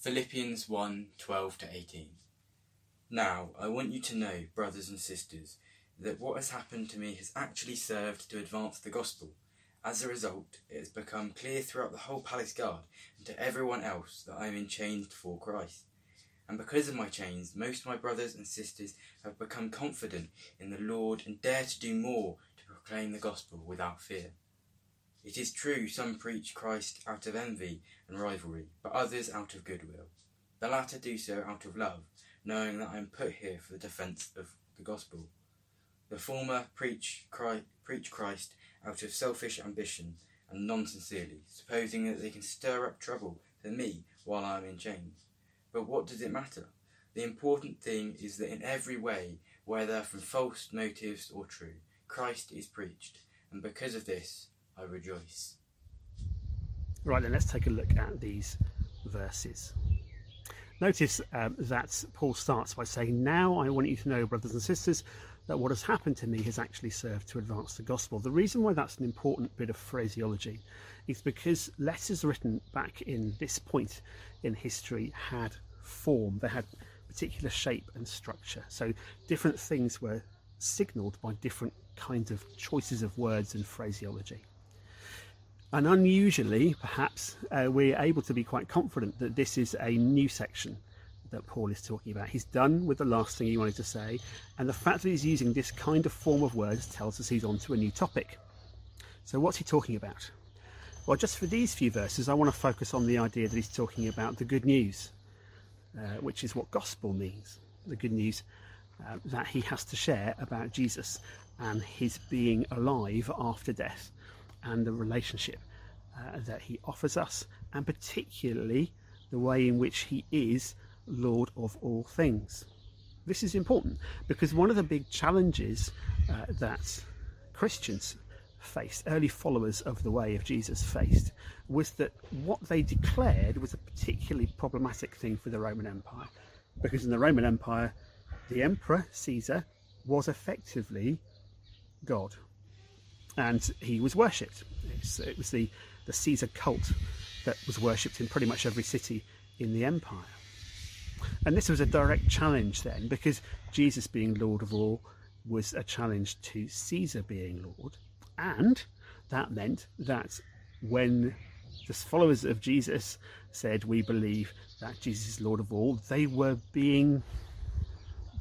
Philippians 1 12 to 18. Now, I want you to know, brothers and sisters, that what has happened to me has actually served to advance the gospel. As a result, it has become clear throughout the whole palace guard and to everyone else that I am in chains for Christ. And because of my chains, most of my brothers and sisters have become confident in the Lord and dare to do more to proclaim the gospel without fear. It is true some preach Christ out of envy and rivalry, but others out of goodwill. The latter do so out of love, knowing that I am put here for the defence of the gospel. The former preach Christ, preach Christ out of selfish ambition and non sincerely, supposing that they can stir up trouble for me while I am in chains. But what does it matter? The important thing is that in every way, whether from false motives or true, Christ is preached, and because of this, I rejoice. Right, then let's take a look at these verses. Notice um, that Paul starts by saying, Now I want you to know, brothers and sisters, that what has happened to me has actually served to advance the gospel. The reason why that's an important bit of phraseology is because letters written back in this point in history had form, they had particular shape and structure. So different things were signalled by different kinds of choices of words and phraseology. And unusually, perhaps, uh, we're able to be quite confident that this is a new section that Paul is talking about. He's done with the last thing he wanted to say, and the fact that he's using this kind of form of words tells us he's on to a new topic. So, what's he talking about? Well, just for these few verses, I want to focus on the idea that he's talking about the good news, uh, which is what gospel means the good news uh, that he has to share about Jesus and his being alive after death and the relationship uh, that he offers us, and particularly the way in which he is Lord of all things. This is important because one of the big challenges uh, that Christians faced, early followers of the way of Jesus faced, was that what they declared was a particularly problematic thing for the Roman Empire. Because in the Roman Empire, the emperor, Caesar, was effectively God and he was worshipped. It was the, the Caesar cult that was worshipped in pretty much every city in the empire. And this was a direct challenge then, because Jesus being Lord of all was a challenge to Caesar being Lord. And that meant that when the followers of Jesus said, We believe that Jesus is Lord of all, they were being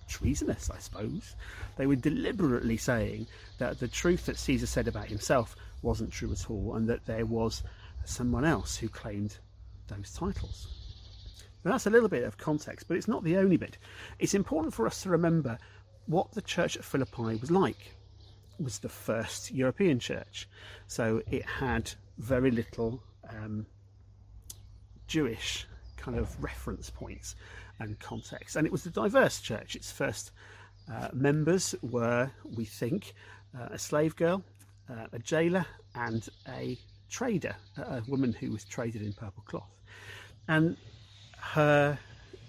treasonous, I suppose. They were deliberately saying that the truth that Caesar said about himself wasn't true at all, and that there was someone else who claimed those titles. Now, that's a little bit of context, but it's not the only bit. It's important for us to remember what the church at Philippi was like. It was the first European church, so it had very little um, Jewish kind of reference points and context. And it was a diverse church. Its first uh, members were, we think, uh, a slave girl, uh, a jailer, and a trader, a woman who was traded in purple cloth. And her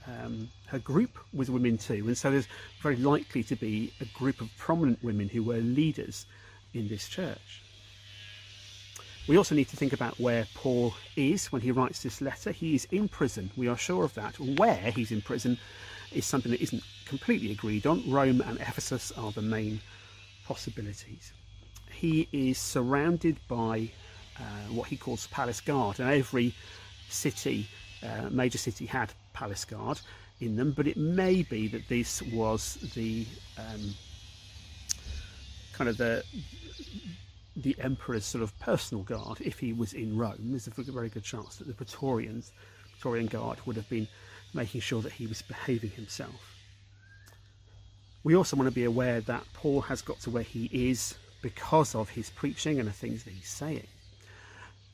um, her group was women too, and so there's very likely to be a group of prominent women who were leaders in this church. We also need to think about where Paul is when he writes this letter. He is in prison, we are sure of that. Where he's in prison is something that isn't completely agreed on. Rome and Ephesus are the main possibilities. He is surrounded by uh, what he calls palace guard, and every city, uh, major city, had palace guard in them, but it may be that this was the um, kind of the the emperor's sort of personal guard if he was in Rome. There's a very good chance that the Praetorians, Praetorian guard would have been making sure that he was behaving himself. We also want to be aware that Paul has got to where he is because of his preaching and the things that he's saying,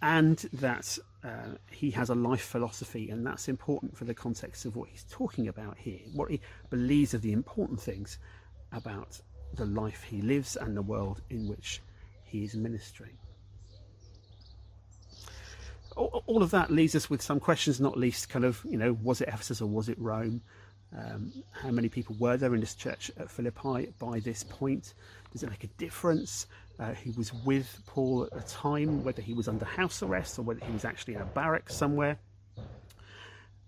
and that uh, he has a life philosophy, and that's important for the context of what he's talking about here, what he believes are the important things about the life he lives and the world in which he is ministering. All of that leaves us with some questions, not least kind of, you know, was it Ephesus or was it Rome? Um, how many people were there in this church at Philippi by this point? Does it make a difference? Uh, who was with Paul at the time, whether he was under house arrest or whether he was actually in a barrack somewhere?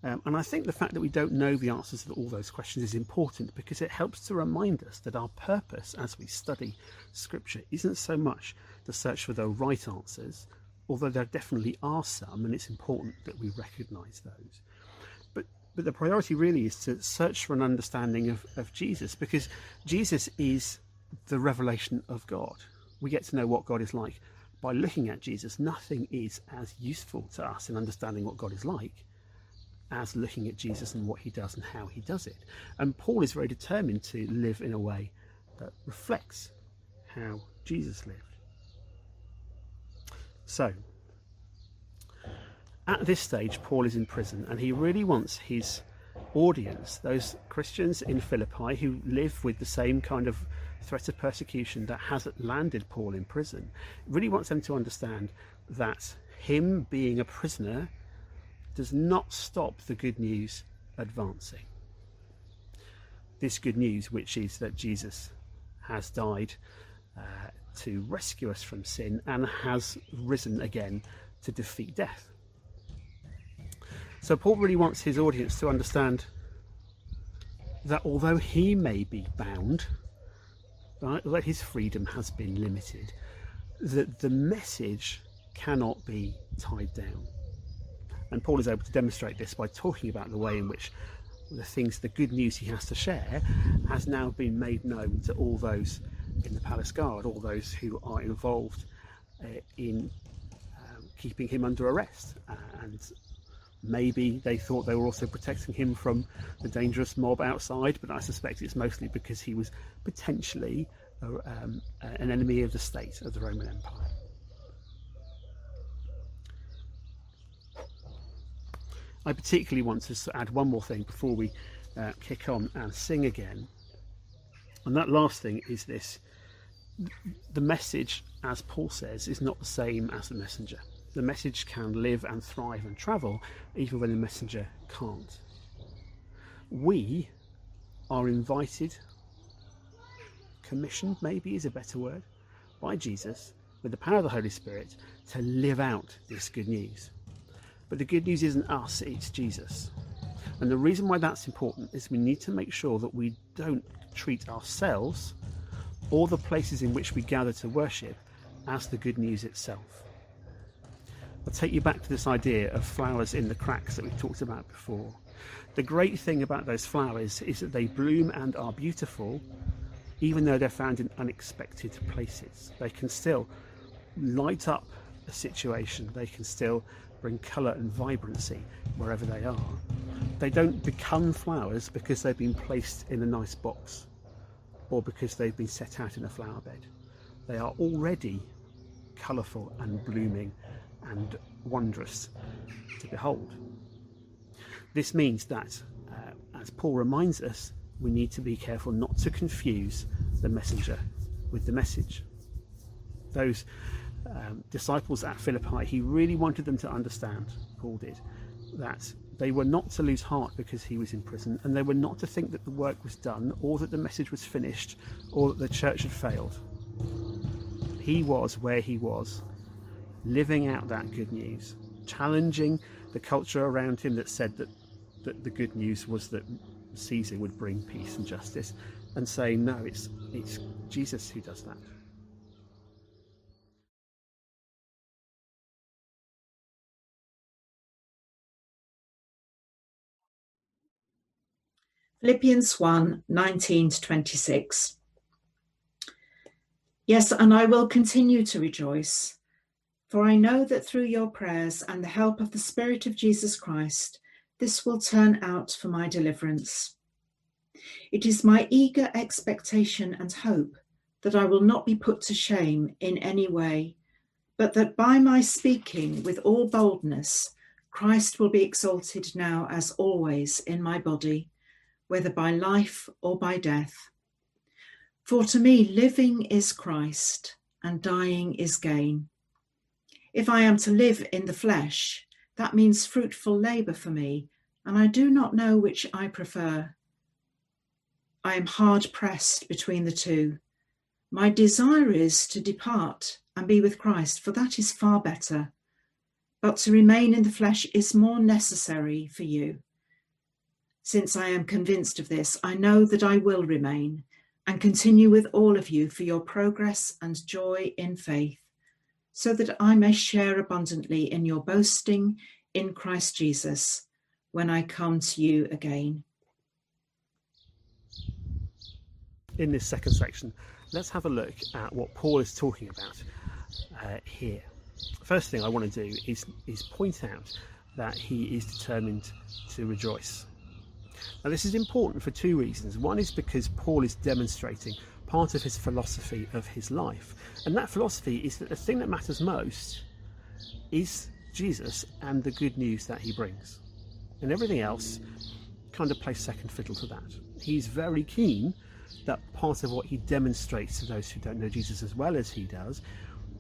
Um, and I think the fact that we don't know the answers to all those questions is important because it helps to remind us that our purpose as we study Scripture isn't so much to search for the right answers, although there definitely are some, and it's important that we recognise those. But but the priority really is to search for an understanding of, of Jesus because Jesus is the revelation of God. We get to know what God is like by looking at Jesus. Nothing is as useful to us in understanding what God is like as looking at Jesus and what he does and how he does it. And Paul is very determined to live in a way that reflects how Jesus lived. So, at this stage, Paul is in prison and he really wants his audience, those Christians in Philippi who live with the same kind of threat of persecution that has landed Paul in prison, really wants them to understand that him being a prisoner does not stop the good news advancing. This good news, which is that Jesus has died uh, to rescue us from sin and has risen again to defeat death. So, Paul really wants his audience to understand that although he may be bound, right, that his freedom has been limited, that the message cannot be tied down. And Paul is able to demonstrate this by talking about the way in which the things, the good news he has to share, has now been made known to all those in the palace guard, all those who are involved uh, in um, keeping him under arrest. Uh, and maybe they thought they were also protecting him from the dangerous mob outside, but I suspect it's mostly because he was potentially a, um, an enemy of the state, of the Roman Empire. I particularly want to add one more thing before we uh, kick on and sing again. And that last thing is this the message, as Paul says, is not the same as the messenger. The message can live and thrive and travel even when the messenger can't. We are invited, commissioned maybe is a better word, by Jesus with the power of the Holy Spirit to live out this good news. But the good news isn't us, it's Jesus. And the reason why that's important is we need to make sure that we don't treat ourselves or the places in which we gather to worship as the good news itself. I'll take you back to this idea of flowers in the cracks that we talked about before. The great thing about those flowers is that they bloom and are beautiful even though they're found in unexpected places. They can still light up a situation, they can still bring colour and vibrancy wherever they are. They don't become flowers because they've been placed in a nice box or because they've been set out in a flower bed. They are already colourful and blooming and wondrous to behold. This means that, uh, as Paul reminds us, we need to be careful not to confuse the messenger with the message. Those um, disciples at Philippi, he really wanted them to understand, Paul did, that they were not to lose heart because he was in prison, and they were not to think that the work was done, or that the message was finished, or that the church had failed. He was where he was, living out that good news, challenging the culture around him that said that, that the good news was that Caesar would bring peace and justice, and saying, no, it's, it's Jesus who does that. Philippians 1 19 to 26. Yes, and I will continue to rejoice, for I know that through your prayers and the help of the Spirit of Jesus Christ, this will turn out for my deliverance. It is my eager expectation and hope that I will not be put to shame in any way, but that by my speaking with all boldness, Christ will be exalted now as always in my body whether by life or by death. For to me, living is Christ and dying is gain. If I am to live in the flesh, that means fruitful labour for me, and I do not know which I prefer. I am hard pressed between the two. My desire is to depart and be with Christ, for that is far better. But to remain in the flesh is more necessary for you. Since I am convinced of this, I know that I will remain and continue with all of you for your progress and joy in faith, so that I may share abundantly in your boasting in Christ Jesus when I come to you again. In this second section, let's have a look at what Paul is talking about uh, here. First thing I want to do is, is point out that he is determined to rejoice. Now, this is important for two reasons. One is because Paul is demonstrating part of his philosophy of his life, and that philosophy is that the thing that matters most is Jesus and the good news that he brings. And everything else kind of plays second fiddle to that. He's very keen that part of what he demonstrates to those who don't know Jesus as well as he does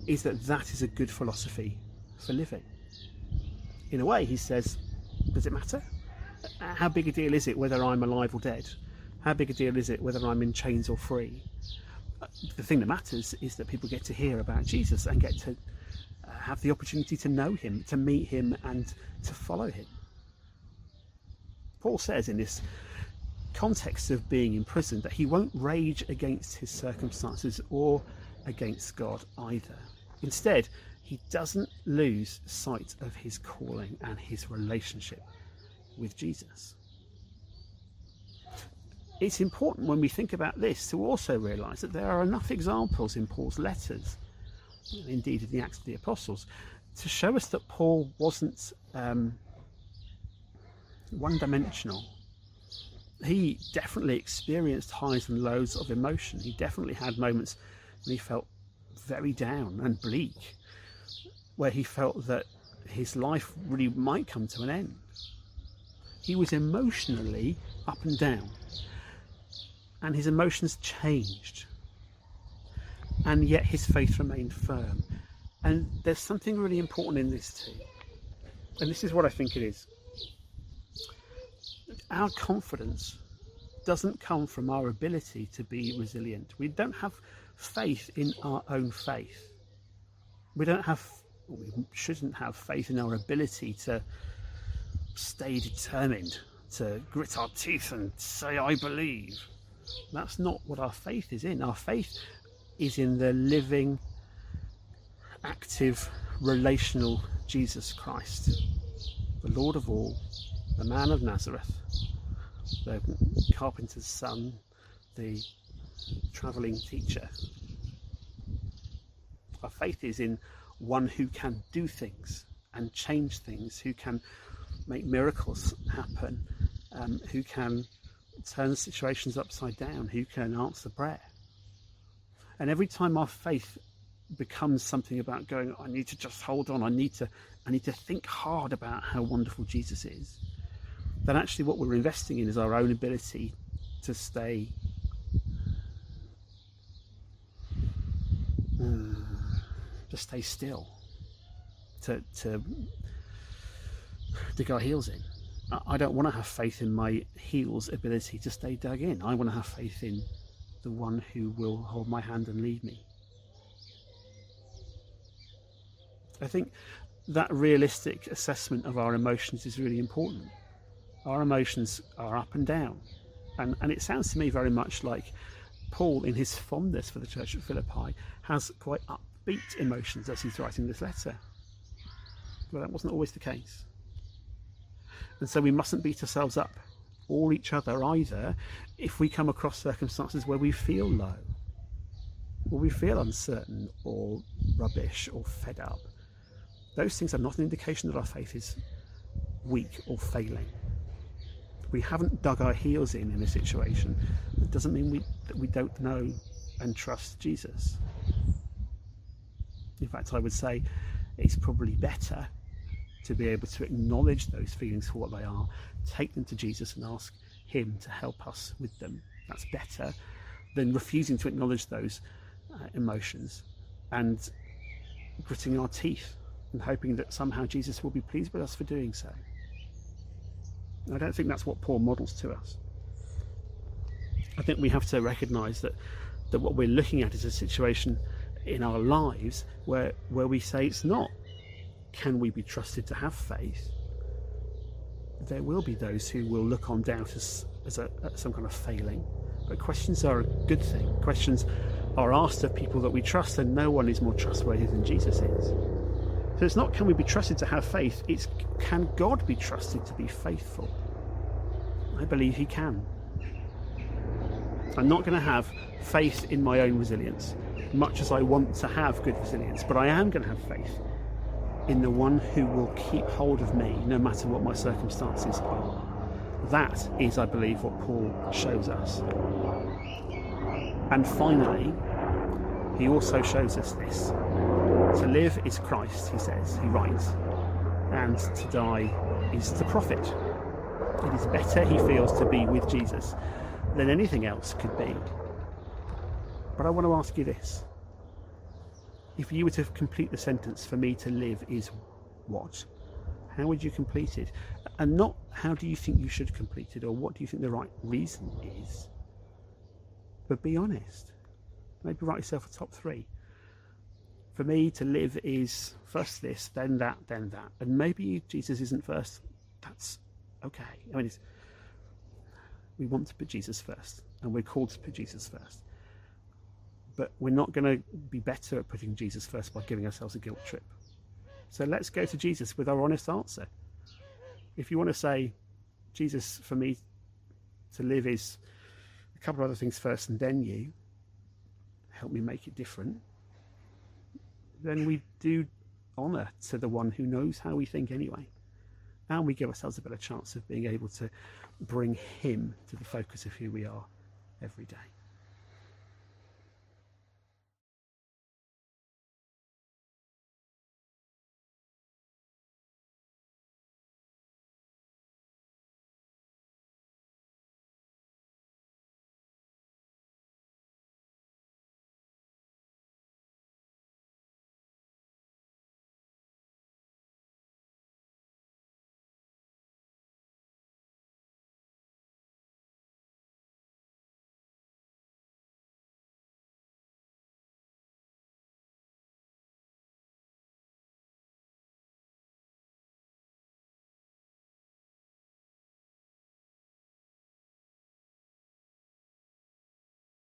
is that that is a good philosophy for living. In a way, he says, Does it matter? How big a deal is it whether I'm alive or dead? How big a deal is it whether I'm in chains or free? The thing that matters is that people get to hear about Jesus and get to uh, have the opportunity to know him, to meet him, and to follow him. Paul says in this context of being in prison that he won't rage against his circumstances or against God either. Instead, he doesn't lose sight of his calling and his relationship with Jesus. It's important when we think about this to also realise that there are enough examples in Paul's letters, indeed in the Acts of the Apostles, to show us that Paul wasn't um, one dimensional. He definitely experienced highs and lows of emotion. He definitely had moments when he felt very down and bleak, where he felt that his life really might come to an end. He was emotionally up and down, and his emotions changed, and yet his faith remained firm. And there's something really important in this too, and this is what I think it is. Our confidence doesn't come from our ability to be resilient. We don't have faith in our own faith. We don't have, we shouldn't have faith in our ability to stay determined, to grit our teeth and say, I believe. That's not what our faith is in. Our faith is in the living, active, relational Jesus Christ, the Lord of all, the man of Nazareth, the carpenter's son, the travelling teacher. Our faith is in one who can do things and change things, who can make miracles happen, um, who can turn situations upside down, who can answer prayer. And every time our faith becomes something about going, I need to just hold on, I need to, I need to think hard about how wonderful Jesus is, then actually what we're investing in is our own ability to stay mm, to stay still, to to dig our heels in. I don't want to have faith in my heels' ability to stay dug in. I want to have faith in the one who will hold my hand and lead me. I think that realistic assessment of our emotions is really important. Our emotions are up and down. And, and it sounds to me very much like Paul, in his fondness for the church at Philippi, has quite upbeat emotions as he's writing this letter. But that wasn't always the case. And so we mustn't beat ourselves up or each other either if we come across circumstances where we feel low, or we feel uncertain or rubbish or fed up. Those things are not an indication that our faith is weak or failing. We haven't dug our heels in in a situation. It doesn't mean we, that we don't know and trust Jesus. In fact, I would say it's probably better to be able to acknowledge those feelings for what they are, take them to Jesus and ask Him to help us with them. That's better than refusing to acknowledge those uh, emotions and gritting our teeth and hoping that somehow Jesus will be pleased with us for doing so. I don't think that's what Paul models to us. I think we have to recognize that, that what we're looking at is a situation in our lives where, where we say it's not can we be trusted to have faith? there will be those who will look on doubt as, as a, some kind of failing. But questions are a good thing. Questions are asked of people that we trust, and no one is more trustworthy than Jesus is. So it's not can we be trusted to have faith, it's can God be trusted to be faithful? I believe He can. I'm not going to have faith in my own resilience, much as I want to have good resilience, but I am going to have faith in the one who will keep hold of me no matter what my circumstances are. That is, I believe, what Paul shows us. And finally, he also shows us this. To live is Christ, he says, he writes, and to die is the profit. It is better, he feels, to be with Jesus than anything else could be. But I want to ask you this. If you were to complete the sentence, for me to live is what? How would you complete it? And not how do you think you should complete it or what do you think the right reason is? But be honest. Maybe write yourself a top three. For me, to live is first this, then that, then that. And maybe Jesus isn't first. That's okay. I mean, we want to put Jesus first, and we're called to put Jesus first. But we're not going to be better at putting Jesus first by giving ourselves a guilt trip. So let's go to Jesus with our honest answer. If you want to say, Jesus, for me to live is a couple of other things first and then you, help me make it different, then we do honour to the one who knows how we think anyway. And we give ourselves a better chance of being able to bring him to the focus of who we are every day.